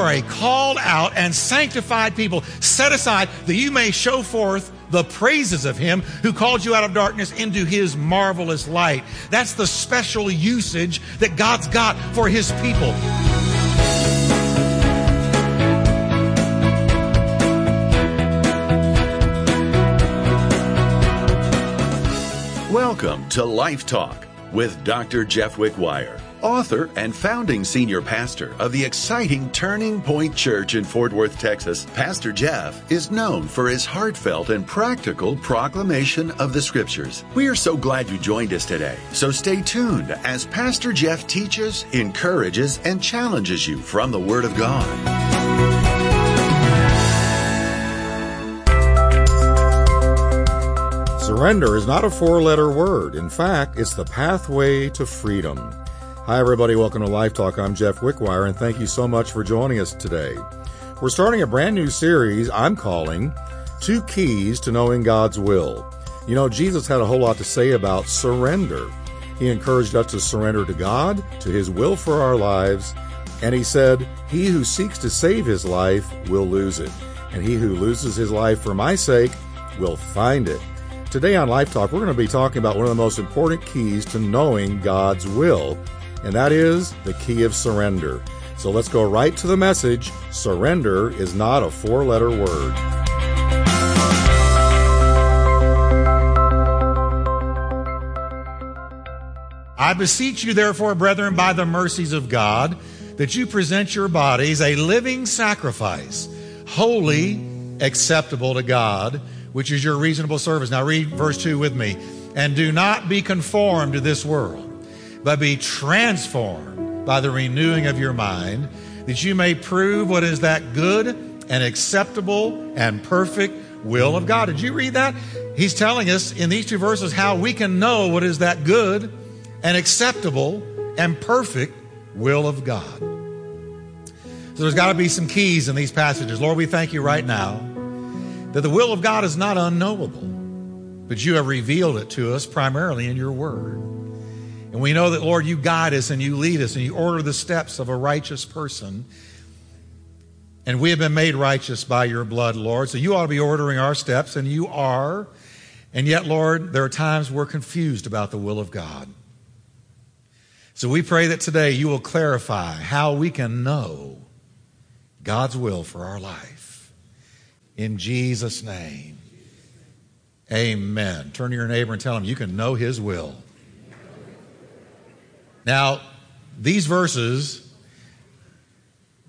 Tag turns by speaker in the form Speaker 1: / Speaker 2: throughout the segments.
Speaker 1: are a called out and sanctified people, set aside that you may show forth the praises of him who called you out of darkness into his marvelous light. That's the special usage that God's got for his people.
Speaker 2: Welcome to Life Talk with Dr. Jeff Wickwire, author and founding senior pastor of the exciting Turning Point Church in Fort Worth, Texas. Pastor Jeff is known for his heartfelt and practical proclamation of the scriptures. We are so glad you joined us today. So stay tuned as Pastor Jeff teaches, encourages, and challenges you from the Word of God.
Speaker 3: Surrender is not a four letter word. In fact, it's the pathway to freedom. Hi, everybody. Welcome to Life Talk. I'm Jeff Wickwire, and thank you so much for joining us today. We're starting a brand new series I'm calling Two Keys to Knowing God's Will. You know, Jesus had a whole lot to say about surrender. He encouraged us to surrender to God, to His will for our lives, and He said, He who seeks to save his life will lose it, and he who loses his life for my sake will find it. Today on Life Talk, we're going to be talking about one of the most important keys to knowing God's will, and that is the key of surrender. So let's go right to the message. Surrender is not a four letter word.
Speaker 1: I beseech you, therefore, brethren, by the mercies of God, that you present your bodies a living sacrifice, holy, acceptable to God which is your reasonable service. Now read verse 2 with me. And do not be conformed to this world, but be transformed by the renewing of your mind, that you may prove what is that good and acceptable and perfect will of God. Did you read that? He's telling us in these two verses how we can know what is that good and acceptable and perfect will of God. So there's got to be some keys in these passages. Lord, we thank you right now that the will of God is not unknowable, but you have revealed it to us primarily in your word. And we know that, Lord, you guide us and you lead us and you order the steps of a righteous person. And we have been made righteous by your blood, Lord. So you ought to be ordering our steps, and you are. And yet, Lord, there are times we're confused about the will of God. So we pray that today you will clarify how we can know God's will for our life. In Jesus' name. Amen. Turn to your neighbor and tell him you can know his will. Now, these verses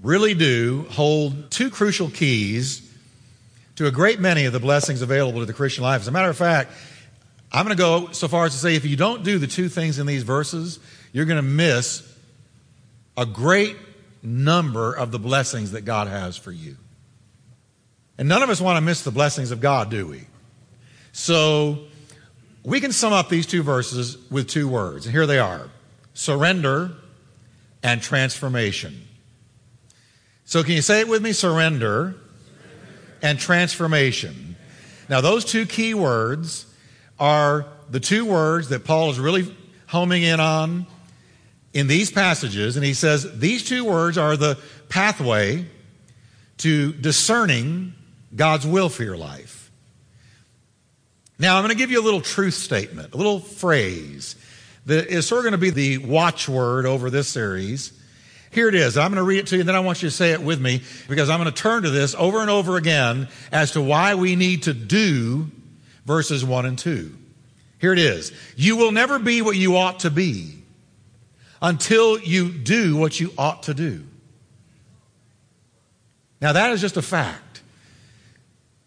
Speaker 1: really do hold two crucial keys to a great many of the blessings available to the Christian life. As a matter of fact, I'm going to go so far as to say if you don't do the two things in these verses, you're going to miss a great number of the blessings that God has for you. And none of us want to miss the blessings of God, do we? So we can sum up these two verses with two words. And here they are surrender and transformation. So can you say it with me? Surrender and transformation. Now, those two key words are the two words that Paul is really homing in on in these passages. And he says these two words are the pathway to discerning God's will for your life. Now, I'm going to give you a little truth statement, a little phrase that is sort of going to be the watchword over this series. Here it is. I'm going to read it to you, and then I want you to say it with me because I'm going to turn to this over and over again as to why we need to do verses 1 and 2. Here it is. You will never be what you ought to be until you do what you ought to do. Now, that is just a fact.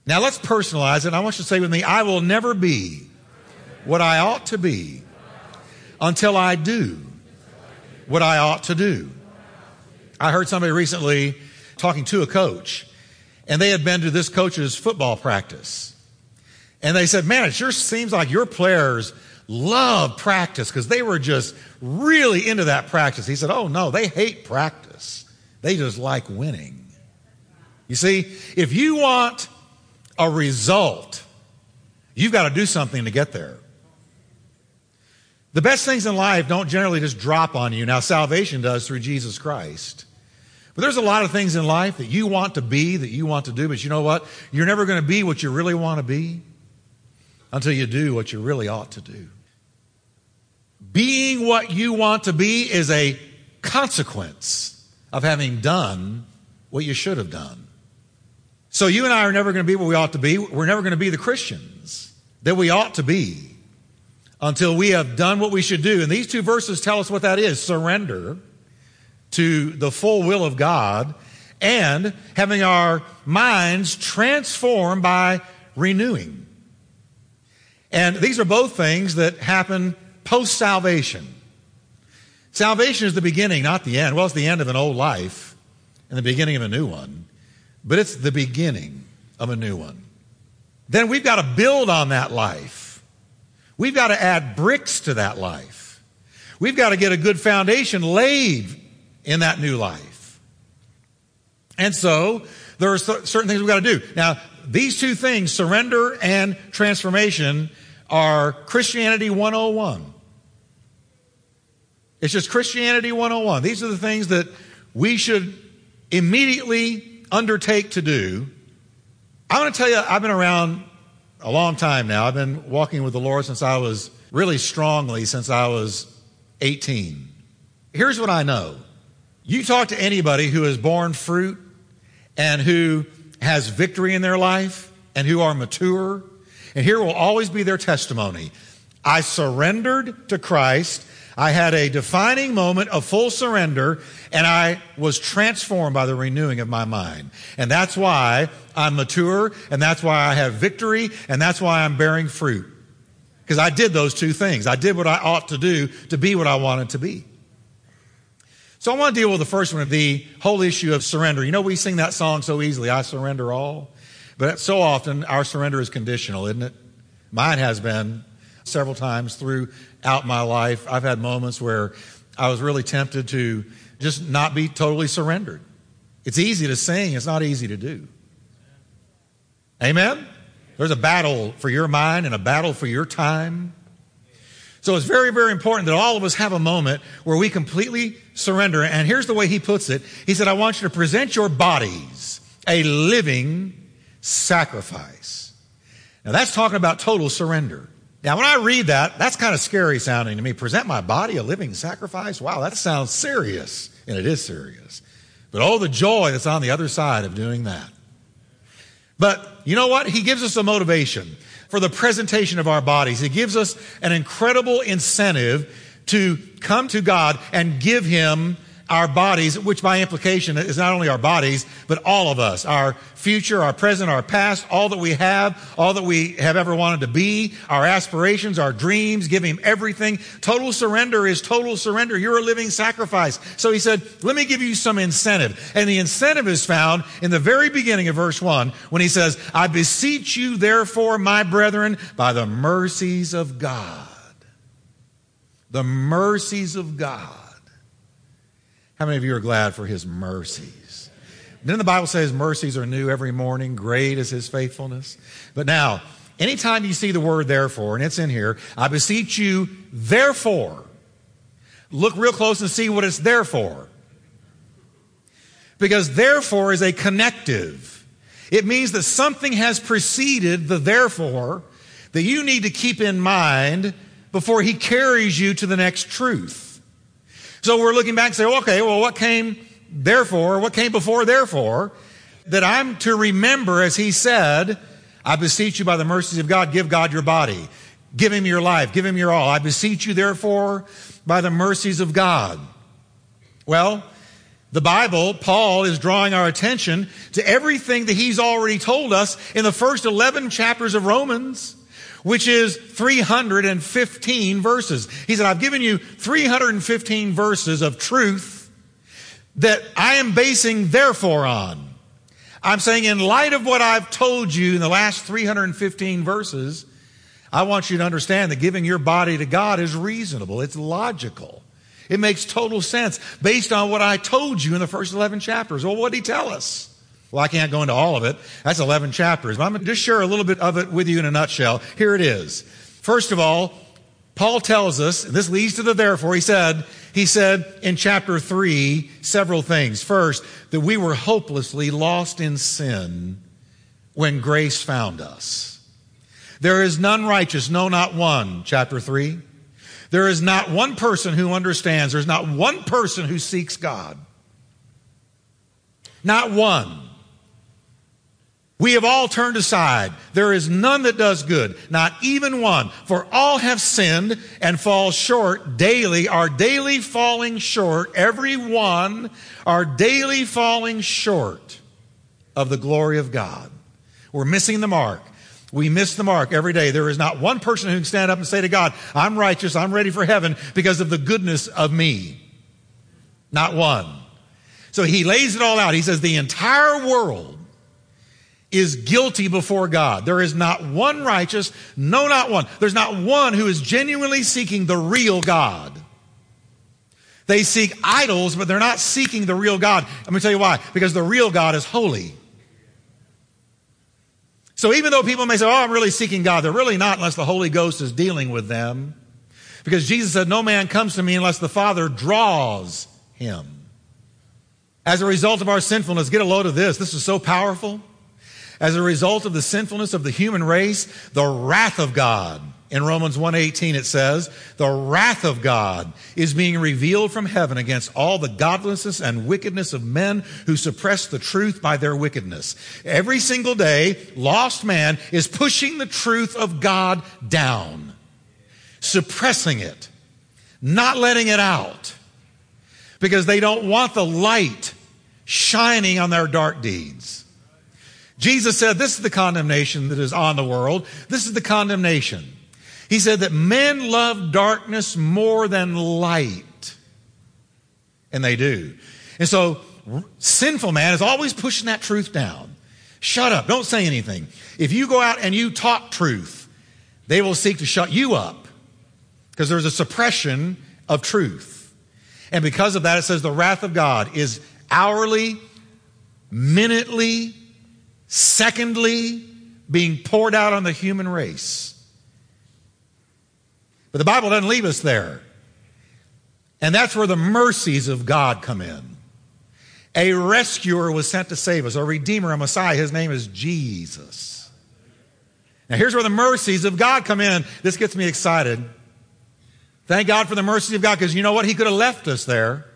Speaker 1: Now let's personalize it. I want you to say with me, I will never be what I ought to be until I do what I ought to do. I heard somebody recently talking to a coach, and they had been to this coach's football practice. And they said, Man, it sure seems like your players love practice because they were just really into that practice. He said, Oh, no, they hate practice. They just like winning. You see, if you want a result, you've got to do something to get there. The best things in life don't generally just drop on you. Now, salvation does through Jesus Christ. But there's a lot of things in life that you want to be, that you want to do, but you know what? You're never going to be what you really want to be until you do what you really ought to do. Being what you want to be is a consequence of having done what you should have done. So you and I are never going to be what we ought to be. We're never going to be the Christians that we ought to be until we have done what we should do. And these two verses tell us what that is surrender to the full will of God and having our minds transformed by renewing. And these are both things that happen post salvation. Salvation is the beginning, not the end. Well, it's the end of an old life and the beginning of a new one, but it's the beginning of a new one. Then we've got to build on that life. We've got to add bricks to that life. We've got to get a good foundation laid in that new life. And so there are certain things we've got to do. Now, these two things, surrender and transformation, are Christianity 101. It's just Christianity 101. These are the things that we should immediately undertake to do. I want to tell you, I've been around a long time now. I've been walking with the Lord since I was really strongly since I was 18. Here's what I know you talk to anybody who has borne fruit and who has victory in their life and who are mature, and here will always be their testimony. I surrendered to Christ. I had a defining moment of full surrender and I was transformed by the renewing of my mind. And that's why I'm mature and that's why I have victory and that's why I'm bearing fruit. Because I did those two things. I did what I ought to do to be what I wanted to be. So I want to deal with the first one, of the whole issue of surrender. You know, we sing that song so easily, I surrender all. But so often our surrender is conditional, isn't it? Mine has been several times throughout my life. I've had moments where I was really tempted to just not be totally surrendered. It's easy to sing, it's not easy to do. Amen? There's a battle for your mind and a battle for your time. So it's very, very important that all of us have a moment where we completely surrender. And here's the way he puts it. He said, I want you to present your bodies a living sacrifice. Now that's talking about total surrender. Now, when I read that, that's kind of scary sounding to me. Present my body a living sacrifice? Wow, that sounds serious. And it is serious. But oh, the joy that's on the other side of doing that. But you know what? He gives us a motivation for the presentation of our bodies. He gives us an incredible incentive to come to God and give Him our bodies, which by implication is not only our bodies, but all of us, our future, our present, our past, all that we have, all that we have ever wanted to be, our aspirations, our dreams, give him everything. Total surrender is total surrender. You're a living sacrifice. So he said, let me give you some incentive. And the incentive is found in the very beginning of verse one when he says, I beseech you therefore, my brethren, by the mercies of God. The mercies of God how many of you are glad for his mercies? Didn't the Bible says mercies are new every morning? Great is his faithfulness. But now, anytime you see the word therefore, and it's in here, I beseech you, therefore, look real close and see what it's there for. Because therefore is a connective. It means that something has preceded the therefore that you need to keep in mind before he carries you to the next truth. So we're looking back and say, okay, well, what came therefore? What came before therefore? That I'm to remember, as he said, I beseech you by the mercies of God, give God your body. Give him your life. Give him your all. I beseech you, therefore, by the mercies of God. Well, the Bible, Paul is drawing our attention to everything that he's already told us in the first 11 chapters of Romans which is 315 verses. He said, I've given you 315 verses of truth that I am basing therefore on. I'm saying, in light of what I've told you in the last 315 verses, I want you to understand that giving your body to God is reasonable. It's logical. It makes total sense based on what I told you in the first 11 chapters. Well, what did he tell us? Well, I can't go into all of it. That's 11 chapters, but I'm going to just share a little bit of it with you in a nutshell. Here it is. First of all, Paul tells us, and this leads to the therefore, he said, He said in chapter 3 several things. First, that we were hopelessly lost in sin when grace found us. There is none righteous, no, not one, chapter 3. There is not one person who understands. There's not one person who seeks God. Not one. We have all turned aside. There is none that does good, not even one. For all have sinned and fall short daily, are daily falling short, every one are daily falling short of the glory of God. We're missing the mark. We miss the mark every day. There is not one person who can stand up and say to God, I'm righteous, I'm ready for heaven because of the goodness of me. Not one. So he lays it all out. He says the entire world is guilty before God. There is not one righteous, no, not one. There's not one who is genuinely seeking the real God. They seek idols, but they're not seeking the real God. Let me tell you why. Because the real God is holy. So even though people may say, oh, I'm really seeking God, they're really not unless the Holy Ghost is dealing with them. Because Jesus said, no man comes to me unless the Father draws him. As a result of our sinfulness, get a load of this. This is so powerful. As a result of the sinfulness of the human race, the wrath of God in Romans 1:18 it says, "The wrath of God is being revealed from heaven against all the godlessness and wickedness of men who suppress the truth by their wickedness." Every single day, lost man is pushing the truth of God down, suppressing it, not letting it out because they don't want the light shining on their dark deeds. Jesus said, This is the condemnation that is on the world. This is the condemnation he said that men love darkness more than light. And they do. And so sinful man is always pushing that truth down. Shut up. Don't say anything. If you go out and you talk truth, they will seek to shut you up because there's a suppression of truth. And because of that, it says the wrath of God is hourly, minutely, secondly being poured out on the human race. But the Bible doesn't leave us there. And that's where the mercies of God come in. A rescuer was sent to save us, a redeemer, a Messiah. His name is Jesus. Now, here's where the mercies of God come in. This gets me excited. Thank God for the mercies of God because you know what? He could have left us there.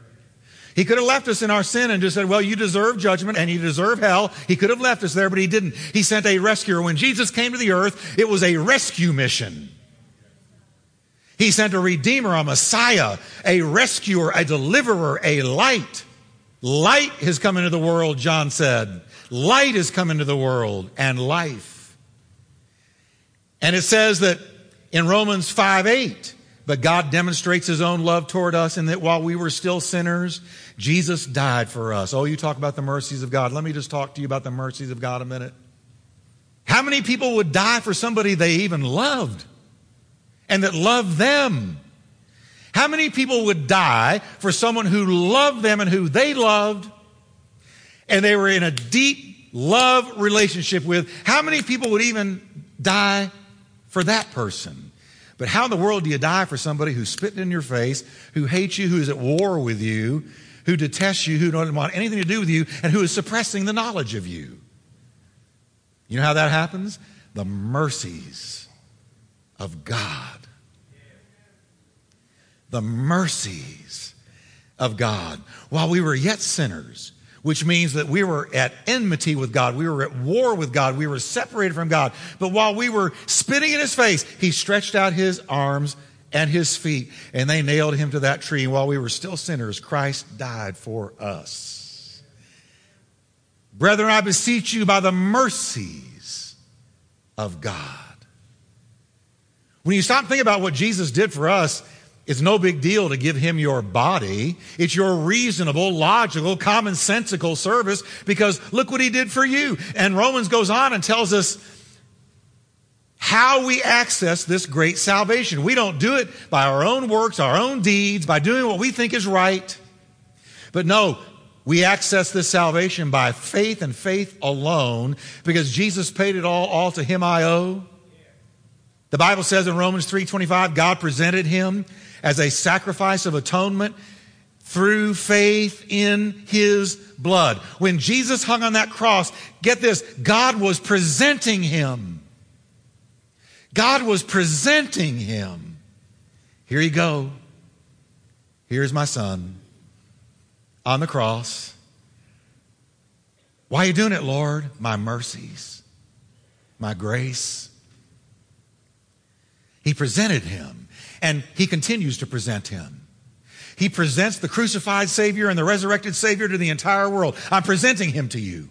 Speaker 1: He could have left us in our sin and just said, well, you deserve judgment and you deserve hell. He could have left us there, but he didn't. He sent a rescuer. When Jesus came to the earth, it was a rescue mission. He sent a redeemer, a Messiah, a rescuer, a deliverer, a light. Light has come into the world, John said. Light has come into the world and life. And it says that in Romans 5 8, but God demonstrates his own love toward us in that while we were still sinners, Jesus died for us. Oh, you talk about the mercies of God. Let me just talk to you about the mercies of God a minute. How many people would die for somebody they even loved? and that loved them. How many people would die for someone who loved them and who they loved and they were in a deep love relationship with? How many people would even die for that person? But how in the world do you die for somebody who's spitting in your face, who hates you, who's at war with you, who detests you, who doesn't want anything to do with you, and who is suppressing the knowledge of you? You know how that happens? The mercies of God. The mercies of God. While we were yet sinners, which means that we were at enmity with God. We were at war with God. We were separated from God. But while we were spitting in his face, he stretched out his arms and his feet, and they nailed him to that tree. And while we were still sinners, Christ died for us. Brethren, I beseech you by the mercies of God. When you stop thinking about what Jesus did for us, it's no big deal to give him your body. It's your reasonable, logical, commonsensical service because look what he did for you. And Romans goes on and tells us how we access this great salvation. We don't do it by our own works, our own deeds, by doing what we think is right. But no, we access this salvation by faith and faith alone because Jesus paid it all, all to him I owe. The Bible says in Romans 3:25 God presented him as a sacrifice of atonement through faith in his blood. When Jesus hung on that cross, get this, God was presenting him. God was presenting him. Here you go. Here's my son on the cross. Why are you doing it, Lord? My mercies, my grace. He presented him, and he continues to present him. He presents the crucified Savior and the resurrected Savior to the entire world. I'm presenting him to you.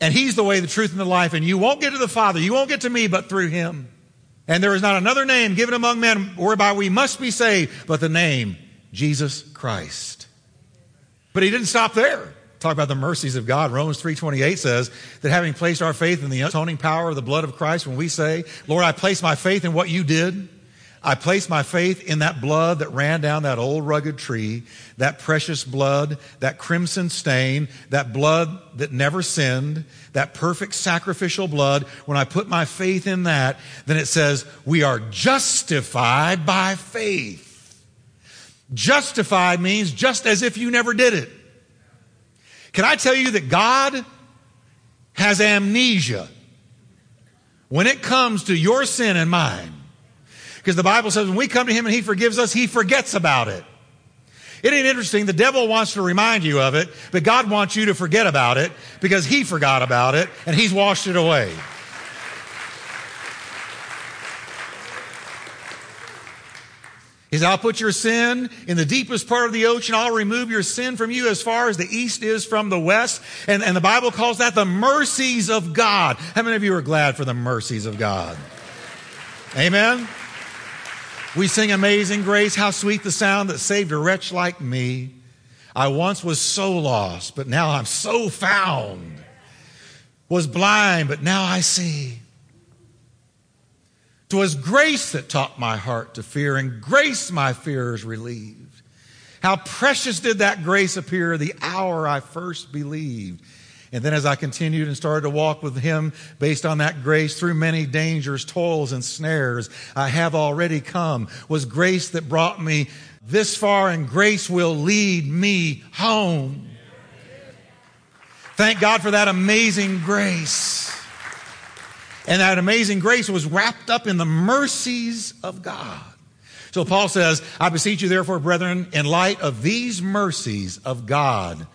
Speaker 1: And he's the way, the truth, and the life. And you won't get to the Father, you won't get to me, but through him. And there is not another name given among men whereby we must be saved, but the name Jesus Christ. But he didn't stop there. Talk about the mercies of God. Romans 3:28 says that having placed our faith in the atoning power of the blood of Christ, when we say, "Lord, I place my faith in what you did," I place my faith in that blood that ran down that old rugged tree, that precious blood, that crimson stain, that blood that never sinned, that perfect sacrificial blood. When I put my faith in that, then it says, we are justified by faith. Justified means just as if you never did it. Can I tell you that God has amnesia when it comes to your sin and mine? Because the Bible says when we come to Him and He forgives us, He forgets about it. It ain't interesting. The devil wants to remind you of it, but God wants you to forget about it because He forgot about it and He's washed it away. He said, I'll put your sin in the deepest part of the ocean. I'll remove your sin from you as far as the east is from the west. And, and the Bible calls that the mercies of God. How many of you are glad for the mercies of God? Amen. We sing Amazing Grace, how sweet the sound that saved a wretch like me. I once was so lost, but now I'm so found. Was blind, but now I see. 'Twas grace that taught my heart to fear, and grace my fears relieved. How precious did that grace appear the hour I first believed. And then as I continued and started to walk with him based on that grace through many dangers, toils, and snares, I have already come was grace that brought me this far and grace will lead me home. Thank God for that amazing grace. And that amazing grace was wrapped up in the mercies of God. So Paul says, I beseech you therefore, brethren, in light of these mercies of God,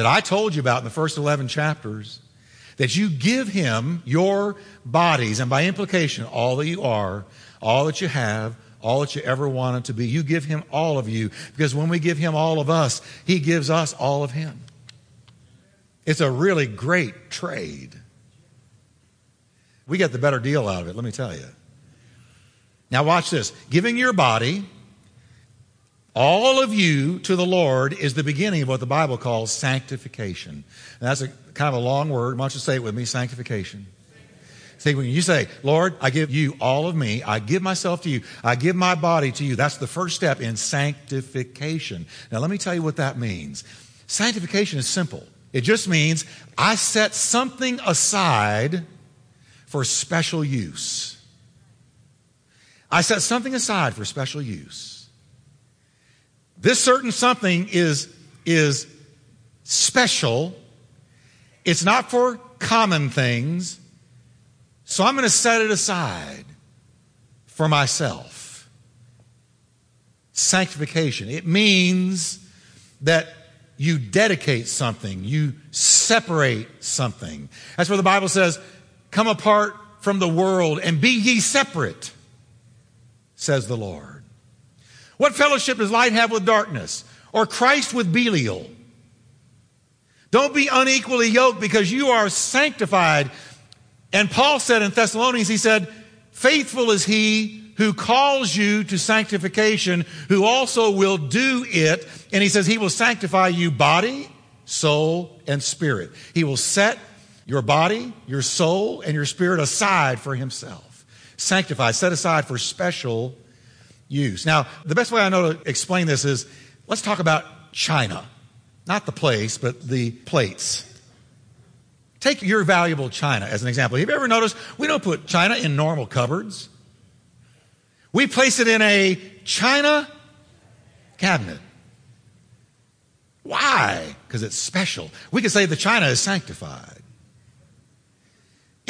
Speaker 1: that I told you about in the first 11 chapters, that you give him your bodies, and by implication, all that you are, all that you have, all that you ever wanted to be. You give him all of you, because when we give him all of us, he gives us all of him. It's a really great trade. We get the better deal out of it, let me tell you. Now, watch this. Giving your body all of you to the Lord is the beginning of what the Bible calls sanctification. And that's a kind of a long word. Why don't you say it with me? Sanctification. See, when you say, Lord, I give you all of me, I give myself to you, I give my body to you, that's the first step in sanctification. Now, let me tell you what that means. Sanctification is simple. It just means I set something aside for special use. I set something aside for special use. This certain something is, is special. It's not for common things. So I'm going to set it aside for myself. Sanctification. It means that you dedicate something, you separate something. That's where the Bible says, Come apart from the world and be ye separate, says the Lord. What fellowship does light have with darkness? Or Christ with Belial? Don't be unequally yoked because you are sanctified. And Paul said in Thessalonians, he said, faithful is he who calls you to sanctification, who also will do it. And he says he will sanctify you body, soul, and spirit. He will set your body, your soul, and your spirit aside for himself. Sanctify, set aside for special use. Now, the best way I know to explain this is let's talk about China. Not the place, but the plates. Take your valuable china as an example. Have you ever noticed we don't put china in normal cupboards? We place it in a china cabinet. Why? Because it's special. We could say the china is sanctified.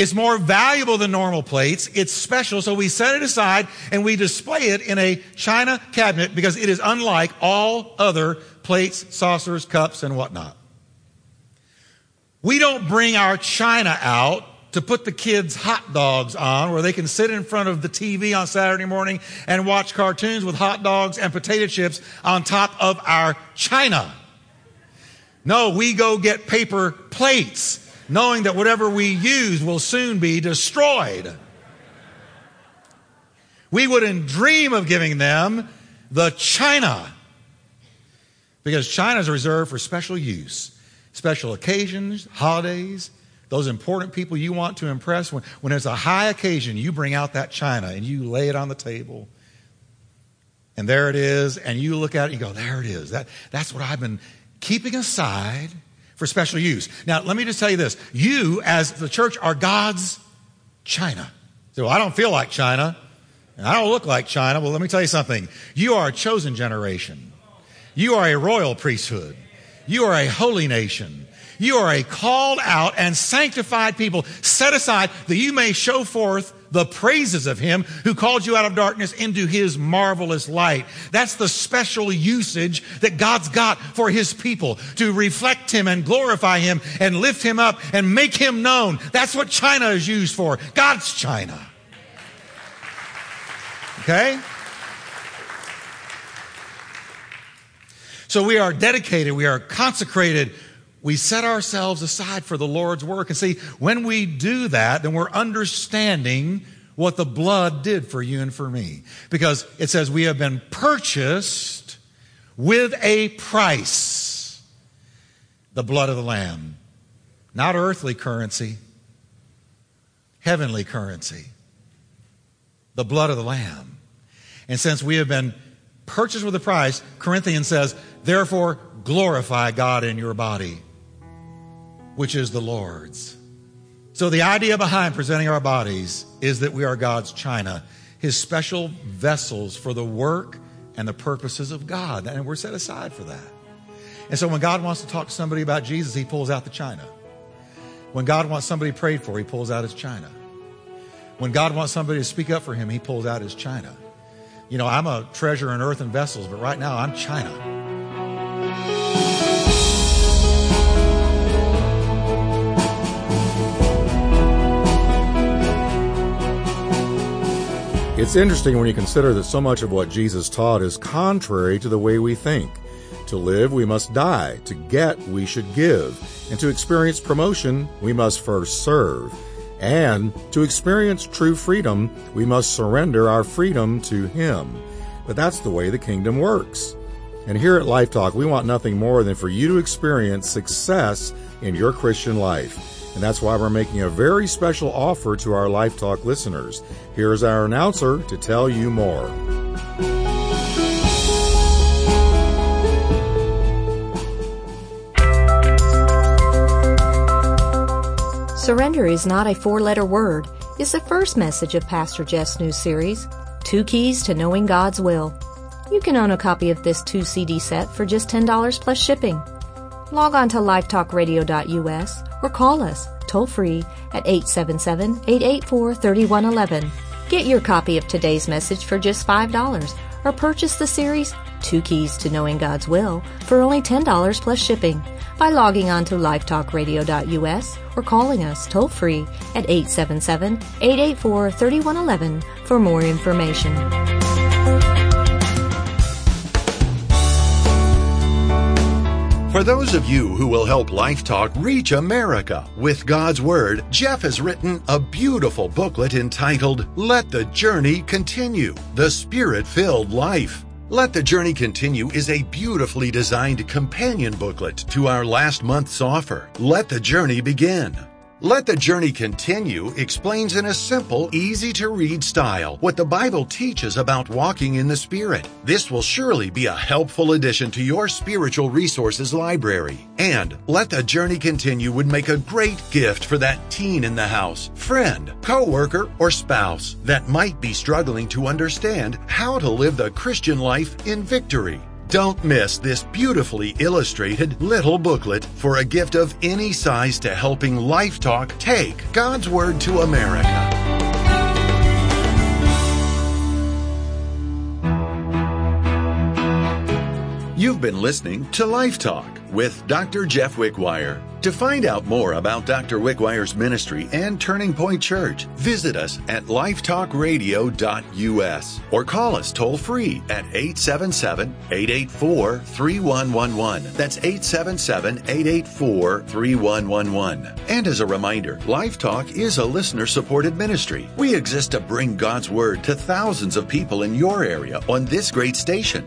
Speaker 1: It's more valuable than normal plates. It's special, so we set it aside and we display it in a china cabinet because it is unlike all other plates, saucers, cups, and whatnot. We don't bring our china out to put the kids hot dogs on where they can sit in front of the TV on Saturday morning and watch cartoons with hot dogs and potato chips on top of our china. No, we go get paper plates knowing that whatever we use will soon be destroyed. We wouldn't dream of giving them the china because china is reserved for special use, special occasions, holidays, those important people you want to impress. When, when there's a high occasion, you bring out that china and you lay it on the table. And there it is, and you look at it and you go, there it is. That, that's what I've been keeping aside for special use. Now, let me just tell you this. You, as the church, are God's china. So I don't feel like China, and I don't look like China. Well, let me tell you something. You are a chosen generation. You are a royal priesthood. You are a holy nation. You are a called out and sanctified people set aside that you may show forth the praises of him who called you out of darkness into his marvelous light. That's the special usage that God's got for his people to reflect him and glorify him and lift him up and make him known. That's what China is used for. God's China. Okay? So we are dedicated, we are consecrated we set ourselves aside for the Lord's work. And see, when we do that, then we're understanding what the blood did for you and for me. Because it says we have been purchased with a price. The blood of the Lamb. Not earthly currency, heavenly currency. The blood of the Lamb. And since we have been purchased with a price, Corinthians says, therefore glorify God in your body which is the Lord's. So, the idea behind presenting our bodies is that we are God's china, His special vessels for the work and the purposes of God. And we're set aside for that. And so, when God wants to talk to somebody about Jesus, He pulls out the china. When God wants somebody prayed for, He pulls out His china. When God wants somebody to speak up for Him, He pulls out His china. You know, I'm a treasure in earthen vessels, but right now I'm china.
Speaker 3: It's interesting when you consider that so much of what Jesus taught is contrary to the way we think. To live, we must die. To get, we should give. And to experience promotion, we must first serve. And to experience true freedom, we must surrender our freedom to Him. But that's the way the kingdom works. And here at Life Talk, we want nothing more than for you to experience success in your Christian life. And that's why we're making a very special offer to our Life Talk listeners. Here's our announcer to tell you more.
Speaker 4: Surrender is not a four letter word, is the first message of Pastor Jeff's new series, Two Keys to Knowing God's Will. You can own a copy of this two CD set for just $10 plus shipping. Log on to lifetalkradio.us or call us toll free at 877 884 3111. Get your copy of today's message for just $5 or purchase the series Two Keys to Knowing God's Will for only $10 plus shipping by logging on to lifetalkradio.us or calling us toll free at 877 884 3111 for more information.
Speaker 2: For those of you who will help Life Talk reach America with God's Word, Jeff has written a beautiful booklet entitled Let the Journey Continue The Spirit Filled Life. Let the Journey Continue is a beautifully designed companion booklet to our last month's offer, Let the Journey Begin. Let the Journey Continue explains in a simple, easy to read style what the Bible teaches about walking in the Spirit. This will surely be a helpful addition to your spiritual resources library. And Let the Journey Continue would make a great gift for that teen in the house, friend, coworker, or spouse that might be struggling to understand how to live the Christian life in victory. Don't miss this beautifully illustrated little booklet for a gift of any size to helping Life Talk take God's Word to America. You've been listening to Life Talk with Dr. Jeff Wickwire. To find out more about Dr. Wickwire's ministry and Turning Point Church, visit us at lifetalkradio.us or call us toll free at 877 884 3111. That's 877 884 3111. And as a reminder, Life Talk is a listener supported ministry. We exist to bring God's Word to thousands of people in your area on this great station.